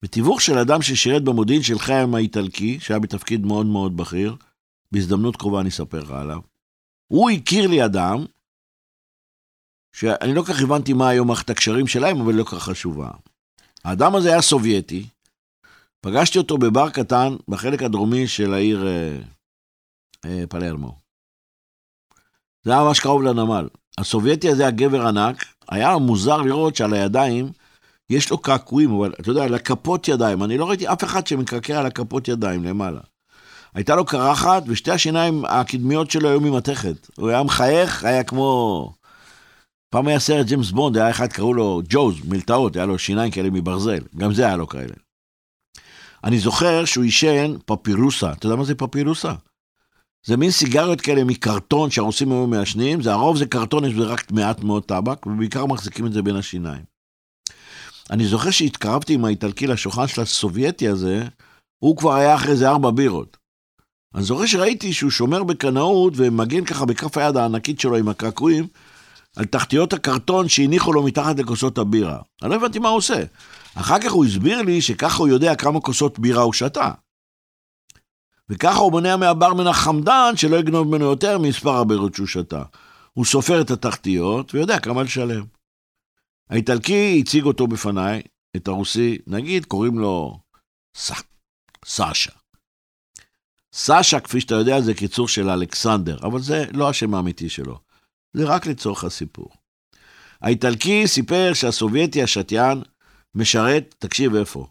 בתיווך של אדם ששירת במודיעין של חיים האיטלקי, שהיה בתפקיד מאוד מאוד בכיר, בהזדמנות קרובה אני אספר לך עליו, הוא הכיר לי אדם, שאני לא כך הבנתי מה היום מערכת הקשרים שלהם, אבל לא כך חשובה. האדם הזה היה סובייטי, פגשתי אותו בבר קטן בחלק הדרומי של העיר אה, אה, פלרמו. זה היה ממש קרוב לנמל. הסובייטי הזה, הגבר ענק, היה מוזר לראות שעל הידיים יש לו קעקועים, אבל אתה יודע, על הכפות ידיים, אני לא ראיתי אף אחד שמקעקע על הכפות ידיים למעלה. הייתה לו קרחת, ושתי השיניים הקדמיות שלו היו ממתכת. הוא היה מחייך, היה כמו... פעם היה סרט ג'יימס בונד, היה אחד, קראו לו ג'וז, מלטעות, היה לו שיניים כאלה מברזל. גם זה היה לו כאלה. אני זוכר שהוא עישן פפירוסה. אתה יודע מה זה פפירוסה? זה מין סיגריות כאלה מקרטון שהרוסים היו מעשנים, זה הרוב זה קרטון, יש בזה רק מעט מאוד טבק, ובעיקר מחזיקים את זה בין השיניים. אני זוכר שהתקרבתי עם האיטלקי לשולחן של הסובייטי הזה, הוא כבר היה אחרי איזה ארבע בירות. אני זוכר שראיתי שהוא שומר בקנאות ומגן ככה בכף היד הענקית שלו עם הקעקועים על תחתיות הקרטון שהניחו לו מתחת לכוסות הבירה. אני לא הבנתי מה הוא עושה. אחר כך הוא הסביר לי שככה הוא יודע כמה כוסות בירה הוא שתה. וככה הוא מונע מהברמן החמדן שלא יגנוב ממנו יותר ממספר הבירות שהוא שתה. הוא סופר את התחתיות ויודע כמה לשלם. האיטלקי הציג אותו בפניי, את הרוסי, נגיד קוראים לו ס... סאשה. סאשה, כפי שאתה יודע, זה קיצור של אלכסנדר, אבל זה לא השם האמיתי שלו. זה רק לצורך הסיפור. האיטלקי סיפר שהסובייטי השתיין משרת, תקשיב איפה,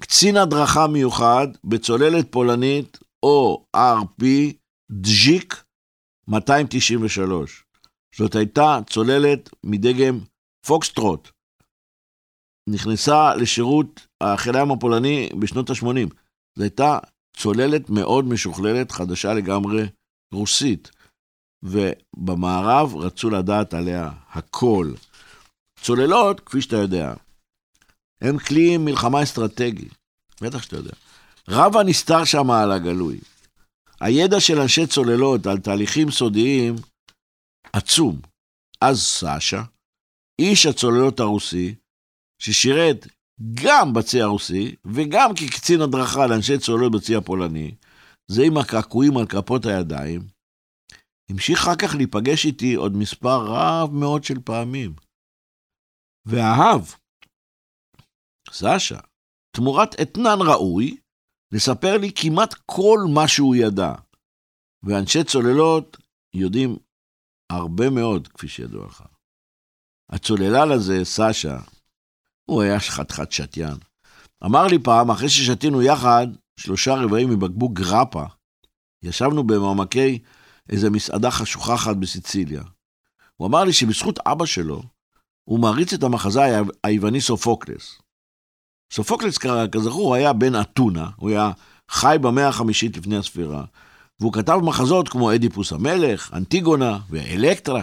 קצין הדרכה מיוחד בצוללת פולנית או RP דז'יק 293. זאת הייתה צוללת מדגם פוקסטרוט. נכנסה לשירות החיל הים הפולני בשנות ה-80. זו הייתה צוללת מאוד משוכללת, חדשה לגמרי, רוסית. ובמערב רצו לדעת עליה הכל. צוללות, כפי שאתה יודע, הם כלי מלחמה אסטרטגי, בטח שאתה יודע. רב הנסתר שם על הגלוי. הידע של אנשי צוללות על תהליכים סודיים עצום. אז סאשה, איש הצוללות הרוסי, ששירת גם בצי הרוסי וגם כקצין הדרכה לאנשי צוללות בצי הפולני, זה עם הקעקועים על כפות הידיים, המשיך אחר כך להיפגש איתי עוד מספר רב מאוד של פעמים. ואהב, סשה, תמורת אתנן ראוי, לספר לי כמעט כל מה שהוא ידע. ואנשי צוללות יודעים הרבה מאוד, כפי שידוע לך. הצוללל הזה, סשה, הוא היה חתיכת שתיין. אמר לי פעם, אחרי ששתינו יחד שלושה רבעים מבקבוק גרפה, ישבנו במעמקי איזה מסעדה חשוכה אחת בסיציליה. הוא אמר לי שבזכות אבא שלו, הוא מעריץ את המחזאי היווני סופוקלס. סופוקלס, כזכור, היה בן אתונה, הוא היה חי במאה החמישית לפני הספירה, והוא כתב מחזות כמו אדיפוס המלך, אנטיגונה ואלקטרה.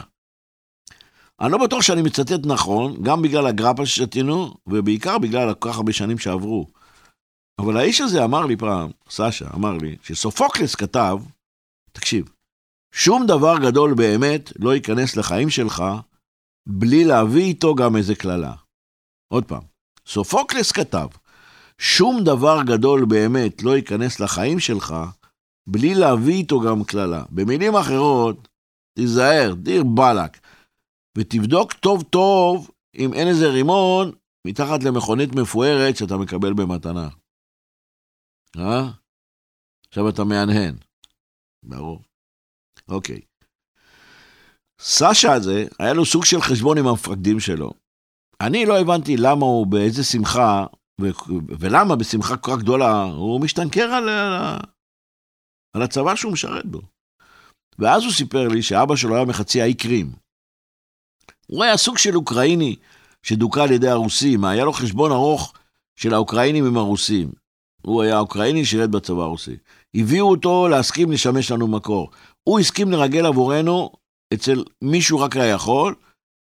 אני לא בטוח שאני מצטט נכון, גם בגלל הגרפה ששתינו, ובעיקר בגלל כל כך הרבה שנים שעברו. אבל האיש הזה אמר לי פעם, סשה, אמר לי, שסופוקלס כתב, תקשיב, שום דבר גדול באמת לא ייכנס לחיים שלך בלי להביא איתו גם איזה קללה. עוד פעם, סופוקלס כתב, שום דבר גדול באמת לא ייכנס לחיים שלך בלי להביא איתו גם קללה. במילים אחרות, תיזהר, דיר באלק, ותבדוק טוב טוב אם אין איזה רימון מתחת למכונית מפוארת שאתה מקבל במתנה. אה? עכשיו אתה מהנהן. ברור. אוקיי. סשה הזה, היה לו סוג של חשבון עם המפקדים שלו. אני לא הבנתי למה הוא באיזה שמחה, ו- ולמה בשמחה כל כך גדולה הוא משתנקר על, על, על הצבא שהוא משרת בו. ואז הוא סיפר לי שאבא שלו היה מחצי האי קרים. הוא היה סוג של אוקראיני שדוכא על ידי הרוסים, היה לו חשבון ארוך של האוקראינים עם הרוסים. הוא היה אוקראיני, שירת בצבא הרוסי. הביאו אותו להסכים לשמש לנו מקור. הוא הסכים לרגל עבורנו אצל מישהו רק היה יכול,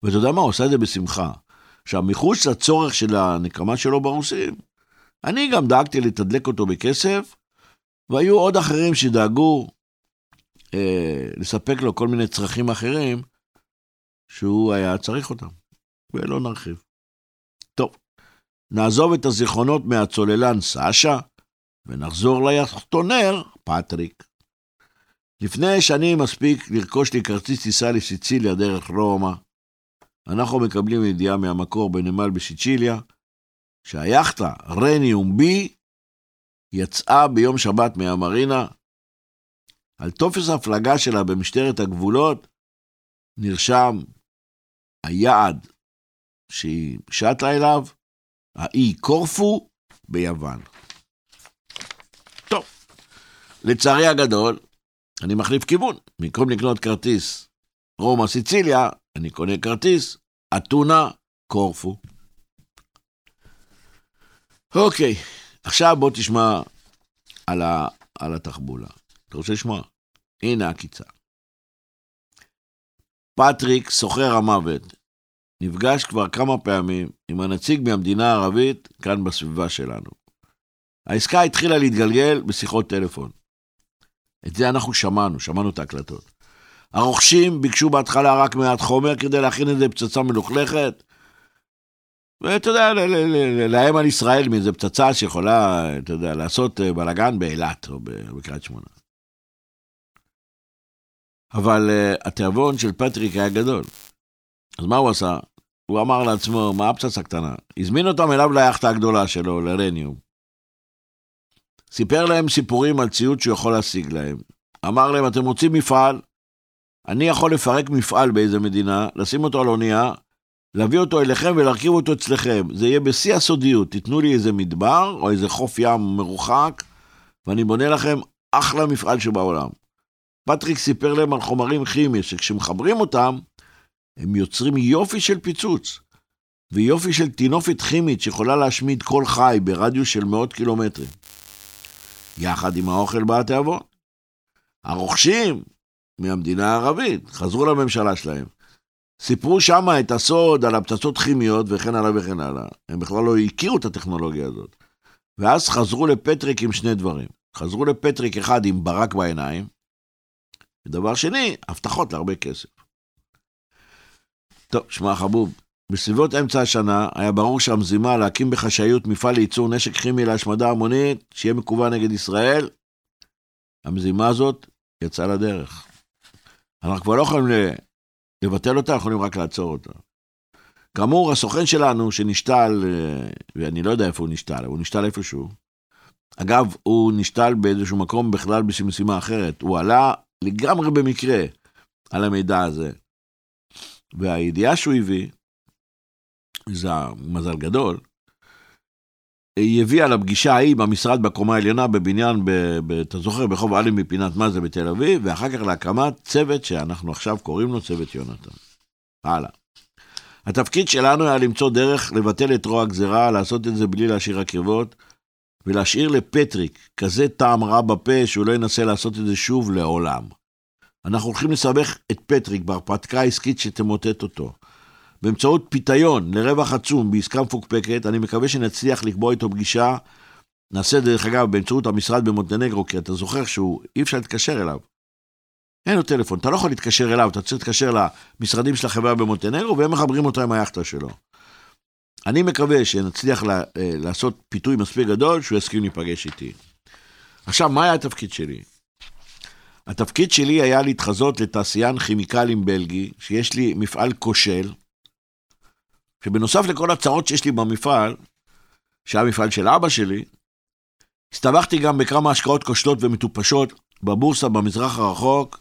ואתה יודע מה, הוא עושה את זה בשמחה. עכשיו, מחוץ לצורך של הנקמה שלו ברוסים, אני גם דאגתי לתדלק אותו בכסף, והיו עוד אחרים שדאגו אה, לספק לו כל מיני צרכים אחרים שהוא היה צריך אותם, ולא נרחיב. טוב, נעזוב את הזיכרונות מהצוללן סשה, ונחזור ליחטונר פטריק. לפני שנים מספיק לרכוש לי כרטיס טיסה לסיציליה דרך רומא. אנחנו מקבלים ידיעה מהמקור בנמל בסיציליה, שהיאכטה רניום בי יצאה ביום שבת מהמרינה. על טופס הפלגה שלה במשטרת הגבולות נרשם היעד שהיא שטה אליו, האי קורפו ביוון. טוב, לצערי הגדול, אני מחליף כיוון. במקום לקנות כרטיס רומא סיציליה, אני קונה כרטיס אתונה קורפו. אוקיי, עכשיו בוא תשמע על, ה, על התחבולה. אתה רוצה לשמוע? הנה הקיצה. פטריק, סוחר המוות, נפגש כבר כמה פעמים עם הנציג מהמדינה הערבית כאן בסביבה שלנו. העסקה התחילה להתגלגל בשיחות טלפון. את זה אנחנו שמענו, שמענו את ההקלטות. הרוכשים ביקשו בהתחלה רק מעט חומר כדי להכין איזה פצצה מלוכלכת. ואתה יודע, לאיים על ישראל מאיזה פצצה שיכולה, אתה יודע, לעשות אה, בלאגן באילת או בקריית שמונה. אבל uh, התיאבון של פטריק היה גדול. אז מה הוא עשה? הוא אמר לעצמו, מה הפצצה קטנה? הזמין אותם אליו ליאכטה הגדולה שלו, לרניום. סיפר להם סיפורים על ציוד שהוא יכול להשיג להם. אמר להם, אתם רוצים מפעל? אני יכול לפרק מפעל באיזה מדינה, לשים אותו על אונייה, להביא אותו אליכם ולהרכיב אותו אצלכם. זה יהיה בשיא הסודיות. תיתנו לי איזה מדבר או איזה חוף ים מרוחק, ואני בונה לכם אחלה מפעל שבעולם. פטריק סיפר להם על חומרים כימיים, שכשמחברים אותם, הם יוצרים יופי של פיצוץ, ויופי של טינופת כימית שיכולה להשמיד כל חי ברדיוס של מאות קילומטרים. יחד עם האוכל בא התיאבון. הרוכשים מהמדינה הערבית חזרו לממשלה שלהם. סיפרו שמה את הסוד על הפצצות כימיות וכן הלאה וכן הלאה. הם בכלל לא הכירו את הטכנולוגיה הזאת. ואז חזרו לפטריק עם שני דברים. חזרו לפטריק אחד עם ברק בעיניים, ודבר שני, הבטחות להרבה כסף. טוב, שמע חבוב, בסביבות אמצע השנה היה ברור שהמזימה להקים בחשאיות מפעל לייצור נשק כימי להשמדה המונית, שיהיה מקוון נגד ישראל, המזימה הזאת יצאה לדרך. אנחנו כבר לא יכולים לבטל אותה, יכולים רק לעצור אותה. כאמור, הסוכן שלנו שנשתל, אה, ואני לא יודע איפה הוא נשתל, הוא נשתל איפשהו. אגב, הוא נשתל באיזשהו מקום בכלל בשביל משימה אחרת. הוא עלה לגמרי במקרה על המידע הזה. והידיעה שהוא הביא, זה מזל גדול, היא הביאה לפגישה ההיא במשרד בקומה העליונה בבניין, ב, ב, אתה זוכר, ברחוב עלי מפינת מה זה בתל אביב, ואחר כך להקמת צוות שאנחנו עכשיו קוראים לו צוות יונתן. הלאה. התפקיד שלנו היה למצוא דרך לבטל את רוע הגזירה, לעשות את זה בלי להשאיר עקבות, ולהשאיר לפטריק כזה טעם רע בפה שהוא לא ינסה לעשות את זה שוב לעולם. אנחנו הולכים לסבך את פטריק בהרפתקה עסקית שתמוטט אותו. באמצעות פיתיון לרווח עצום בעסקה מפוקפקת, אני מקווה שנצליח לקבוע איתו פגישה. נעשה דרך אגב באמצעות המשרד במונטנגרו, כי אתה זוכר שהוא, אי אפשר להתקשר אליו. אין לו טלפון, אתה לא יכול להתקשר אליו, אתה צריך להתקשר למשרדים של החברה במונטנגרו, והם מחברים אותו עם היאכטה שלו. אני מקווה שנצליח לה, אה, לעשות פיתוי מספיק גדול, שהוא יסכים להיפגש איתי. עכשיו, מה היה התפקיד שלי? התפקיד שלי היה להתחזות לתעשיין כימיקלים בלגי, שיש לי מפעל כושל, שבנוסף לכל הצרות שיש לי במפעל, שהיה מפעל של אבא שלי, הסתבכתי גם בכמה השקעות כושלות ומטופשות בבורסה במזרח הרחוק.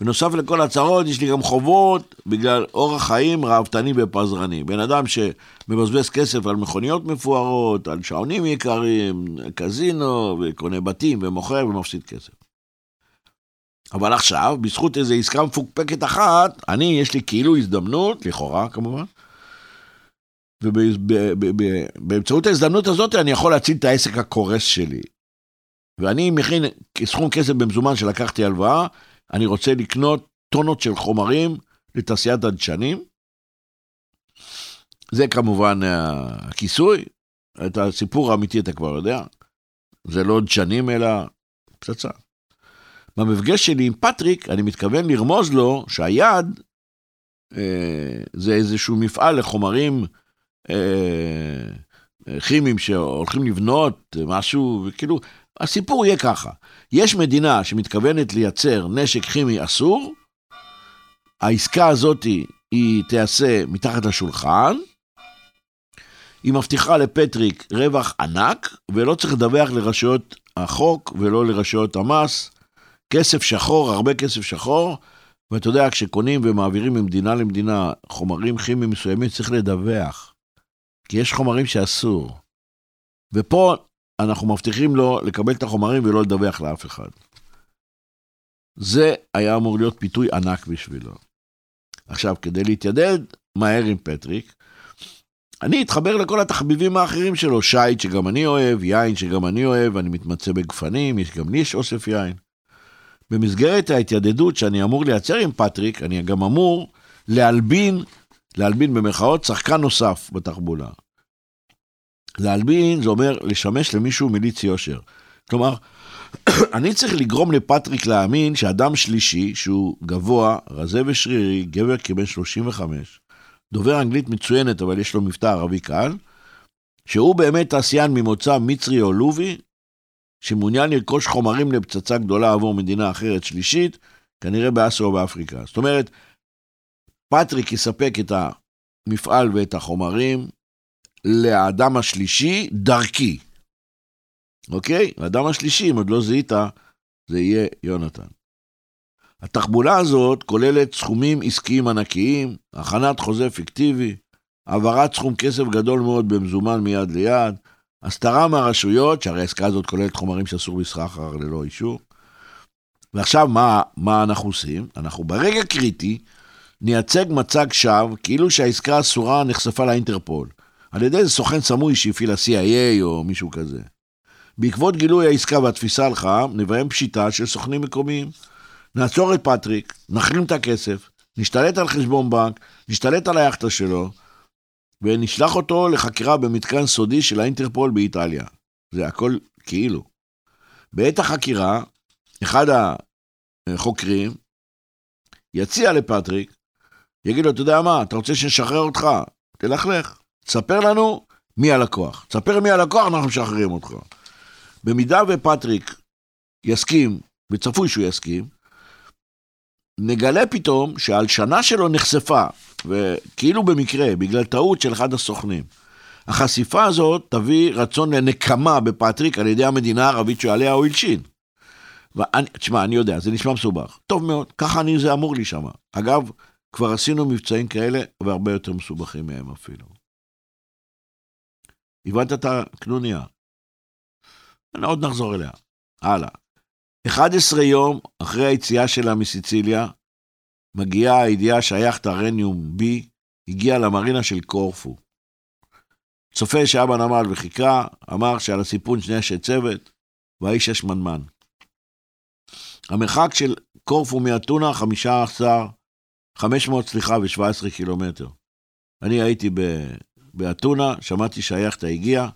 בנוסף לכל הצרות, יש לי גם חובות בגלל אורח חיים ראוותני ופזרני. בן אדם שמבזבז כסף על מכוניות מפוארות, על שעונים יקרים, קזינו, וקונה בתים ומוכר ומפסיד כסף. אבל עכשיו, בזכות איזו עסקה מפוקפקת אחת, אני, יש לי כאילו הזדמנות, לכאורה כמובן, ובאמצעות ההזדמנות הזאת אני יכול להציל את העסק הקורס שלי. ואני מכין סכום כסף במזומן שלקחתי הלוואה, אני רוצה לקנות טונות של חומרים לתעשיית הדשנים. זה כמובן הכיסוי, את הסיפור האמיתי אתה כבר יודע. זה לא דשנים אלא פצצה. במפגש שלי עם פטריק, אני מתכוון לרמוז לו שהיד אה, זה איזשהו מפעל לחומרים אה, כימיים שהולכים לבנות משהו, וכאילו, הסיפור יהיה ככה, יש מדינה שמתכוונת לייצר נשק כימי אסור, העסקה הזאת היא תיעשה מתחת לשולחן, היא מבטיחה לפטריק רווח ענק, ולא צריך לדווח לרשויות החוק ולא לרשויות המס. כסף שחור, הרבה כסף שחור, ואתה יודע, כשקונים ומעבירים ממדינה למדינה חומרים כימיים מסוימים, צריך לדווח. כי יש חומרים שאסור. ופה אנחנו מבטיחים לו לקבל את החומרים ולא לדווח לאף אחד. זה היה אמור להיות פיתוי ענק בשבילו. עכשיו, כדי להתיידד מהר עם פטריק, אני אתחבר לכל התחביבים האחרים שלו, שיט שגם אני אוהב, יין שגם אני אוהב, אני מתמצא בגפנים, יש, גם לי יש אוסף יין. במסגרת ההתיידדות שאני אמור לייצר עם פטריק, אני גם אמור להלבין להלבין במרכאות שחקן נוסף בתחבולה. להלבין זה אומר לשמש למישהו מליץ יושר. כלומר, (clears throat) אני צריך לגרום לפטריק להאמין שאדם שלישי, שהוא גבוה, רזה ושרירי, גבר כבן 35, דובר אנגלית מצוינת, אבל יש לו מבטא ערבי קל, שהוא באמת תעשיין ממוצא מצרי או לובי, שמעוניין לרכוש חומרים לפצצה גדולה עבור מדינה אחרת שלישית, כנראה באסיה או באפריקה. זאת אומרת, פטריק יספק את המפעל ואת החומרים לאדם השלישי דרכי. אוקיי? האדם השלישי, אם עוד לא זיהית, זה יהיה יונתן. התחבולה הזאת כוללת סכומים עסקיים ענקיים, הכנת חוזה פיקטיבי, העברת סכום כסף גדול מאוד במזומן מיד ליד, הסתרה מהרשויות, שהרי העסקה הזאת כוללת חומרים שאסור בסחר ללא אישור. ועכשיו מה, מה אנחנו עושים? אנחנו ברגע קריטי נייצג מצג שווא כאילו שהעסקה אסורה נחשפה לאינטרפול, על ידי איזה סוכן סמוי שהפעיל ה-CIA או מישהו כזה. בעקבות גילוי העסקה והתפיסה על חם, נביים פשיטה של סוכנים מקומיים. נעצור את פטריק, נחרים את הכסף, נשתלט על חשבון בנק, נשתלט על היאכטה שלו, ונשלח אותו לחקירה במתקן סודי של האינטרפול באיטליה. זה הכל כאילו. בעת החקירה, אחד החוקרים יציע לפטריק, יגיד לו, אתה יודע מה, אתה רוצה שנשחרר אותך? תלכלך. תספר לנו מי הלקוח. תספר מי הלקוח, אנחנו משחררים אותך. במידה ופטריק יסכים, וצפוי שהוא יסכים, נגלה פתאום שההלשנה שלו נחשפה, וכאילו במקרה, בגלל טעות של אחד הסוכנים. החשיפה הזאת תביא רצון לנקמה בפטריק על ידי המדינה הערבית שעליה הוא הלשין. תשמע, אני יודע, זה נשמע מסובך. טוב מאוד, ככה אני, זה אמור להישמע. אגב, כבר עשינו מבצעים כאלה, והרבה יותר מסובכים מהם אפילו. הבנת את הקנוניה? עוד נחזור אליה. הלאה. 11 יום אחרי היציאה שלה מסיציליה, מגיעה הידיעה שהיאכטה רניום בי הגיע למרינה של קורפו. צופה שהיה בנמל וחיכה, אמר שעל הסיפון שני אנשי צוות, והאיש השמנמן. המרחק של קורפו מאתונה 15, 500 סליחה ו-17 קילומטר. אני הייתי באתונה, שמעתי שהיאכטה הגיעה,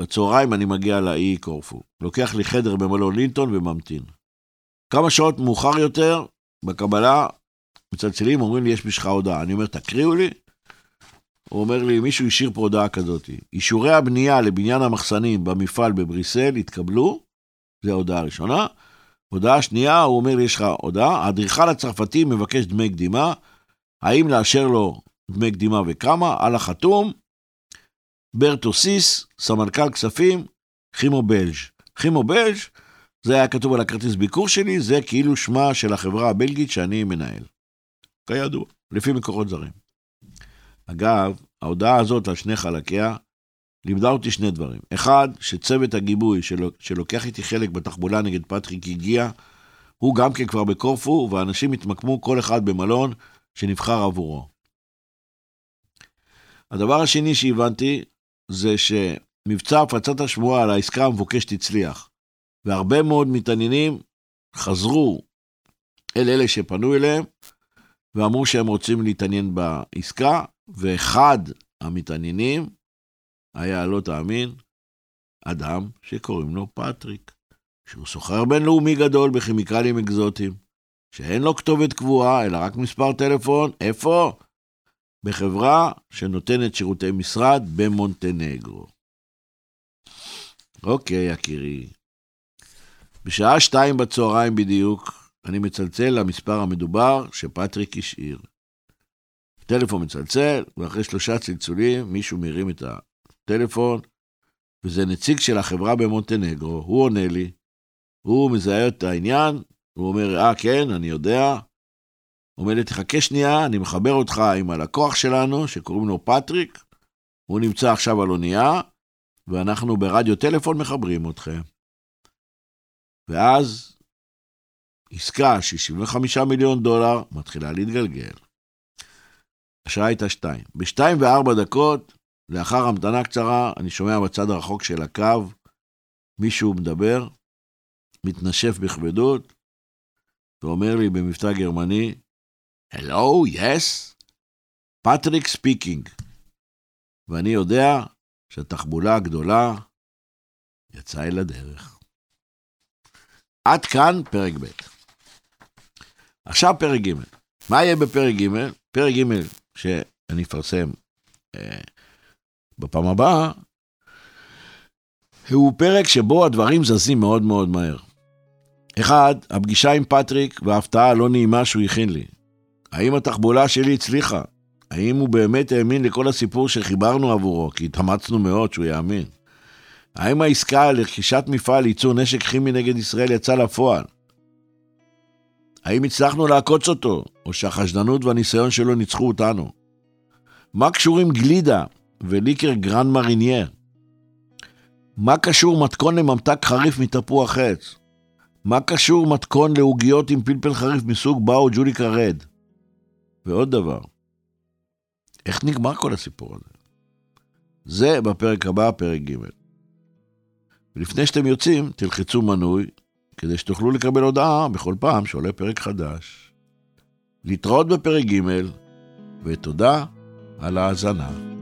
בצהריים אני מגיע לאי קורפו. לוקח לי חדר במלון לינטון וממתין. כמה שעות מאוחר יותר, בקבלה, מצלצלים, אומרים לי, יש בשבילך הודעה. אני אומר, תקריאו לי. הוא אומר לי, מישהו השאיר פה הודעה כזאת. אישורי הבנייה לבניין המחסנים במפעל בבריסל התקבלו, זו ההודעה הראשונה. הודעה שנייה, הוא אומר לי, יש לך הודעה, האדריכל הצרפתי מבקש דמי קדימה, האם לאשר לו דמי קדימה וכמה, על החתום, ברטו סיס, סמנכ"ל כספים, חימו בלג'. חימו בלג', זה היה כתוב על הכרטיס ביקור שלי, זה כאילו שמה של החברה הבלגית שאני מנהל. כידוע, לפי מקורות זרים. אגב, ההודעה הזאת על שני חלקיה לימדה אותי שני דברים. אחד, שצוות הגיבוי של... שלוקח איתי חלק בתחבולה נגד פטריק הגיע, הוא גם כן כבר בקורפו, ואנשים התמקמו כל אחד במלון שנבחר עבורו. הדבר השני שהבנתי, זה שמבצע הפצת השמועה על העסקה המבוקשת הצליח, והרבה מאוד מתעניינים חזרו אל אלה שפנו אליהם, ואמרו שהם רוצים להתעניין בעסקה, ואחד המתעניינים היה, לא תאמין, אדם שקוראים לו פטריק, שהוא סוחר בינלאומי גדול בכימיקלים אקזוטיים, שאין לו כתובת קבועה, אלא רק מספר טלפון, איפה? בחברה שנותנת שירותי משרד במונטנגרו. אוקיי, יקירי. בשעה שתיים בצהריים בדיוק, אני מצלצל למספר המדובר שפטריק השאיר. טלפון מצלצל, ואחרי שלושה צלצולים מישהו מרים את הטלפון, וזה נציג של החברה במונטנגרו, הוא עונה לי, הוא מזהה את העניין, הוא אומר, אה, כן, אני יודע, אומר לי, תחכה שנייה, אני מחבר אותך עם הלקוח שלנו, שקוראים לו פטריק, הוא נמצא עכשיו על אונייה, ואנחנו ברדיו טלפון מחברים אתכם. ואז עסקה של 75 מיליון דולר מתחילה להתגלגל. השעה הייתה שתיים. בשתיים וארבע דקות, לאחר המתנה קצרה, אני שומע בצד הרחוק של הקו מישהו מדבר, מתנשף בכבדות, ואומר לי במבטא גרמני, Hello, yes? Patrick speaking. ואני יודע שהתחבולה הגדולה יצאה אל הדרך. עד כאן פרק ב'. עכשיו פרק ג'. מה יהיה בפרק ג'? פרק ג' שאני אפרסם אה, בפעם הבאה, הוא פרק שבו הדברים זזים מאוד מאוד מהר. אחד, הפגישה עם פטריק וההפתעה הלא נעימה שהוא הכין לי. האם התחבולה שלי הצליחה? האם הוא באמת האמין לכל הסיפור שחיברנו עבורו, כי התאמצנו מאוד שהוא יאמין? האם העסקה לרכישת מפעל לייצור נשק כימי נגד ישראל יצאה לפועל? האם הצלחנו לעקוץ אותו, או שהחשדנות והניסיון שלו ניצחו אותנו? מה קשורים גלידה וליקר Grand Marnier? מה קשור מתכון לממתק חריף מתפוח עץ? מה קשור מתכון לעוגיות עם פלפל חריף מסוג Bhut Jolokia red? ועוד דבר, איך נגמר כל הסיפור הזה? זה בפרק הבא, פרק ג'. ולפני שאתם יוצאים, תלחצו מנוי, כדי שתוכלו לקבל הודעה בכל פעם שעולה פרק חדש. להתראות בפרק ג', ותודה על ההאזנה.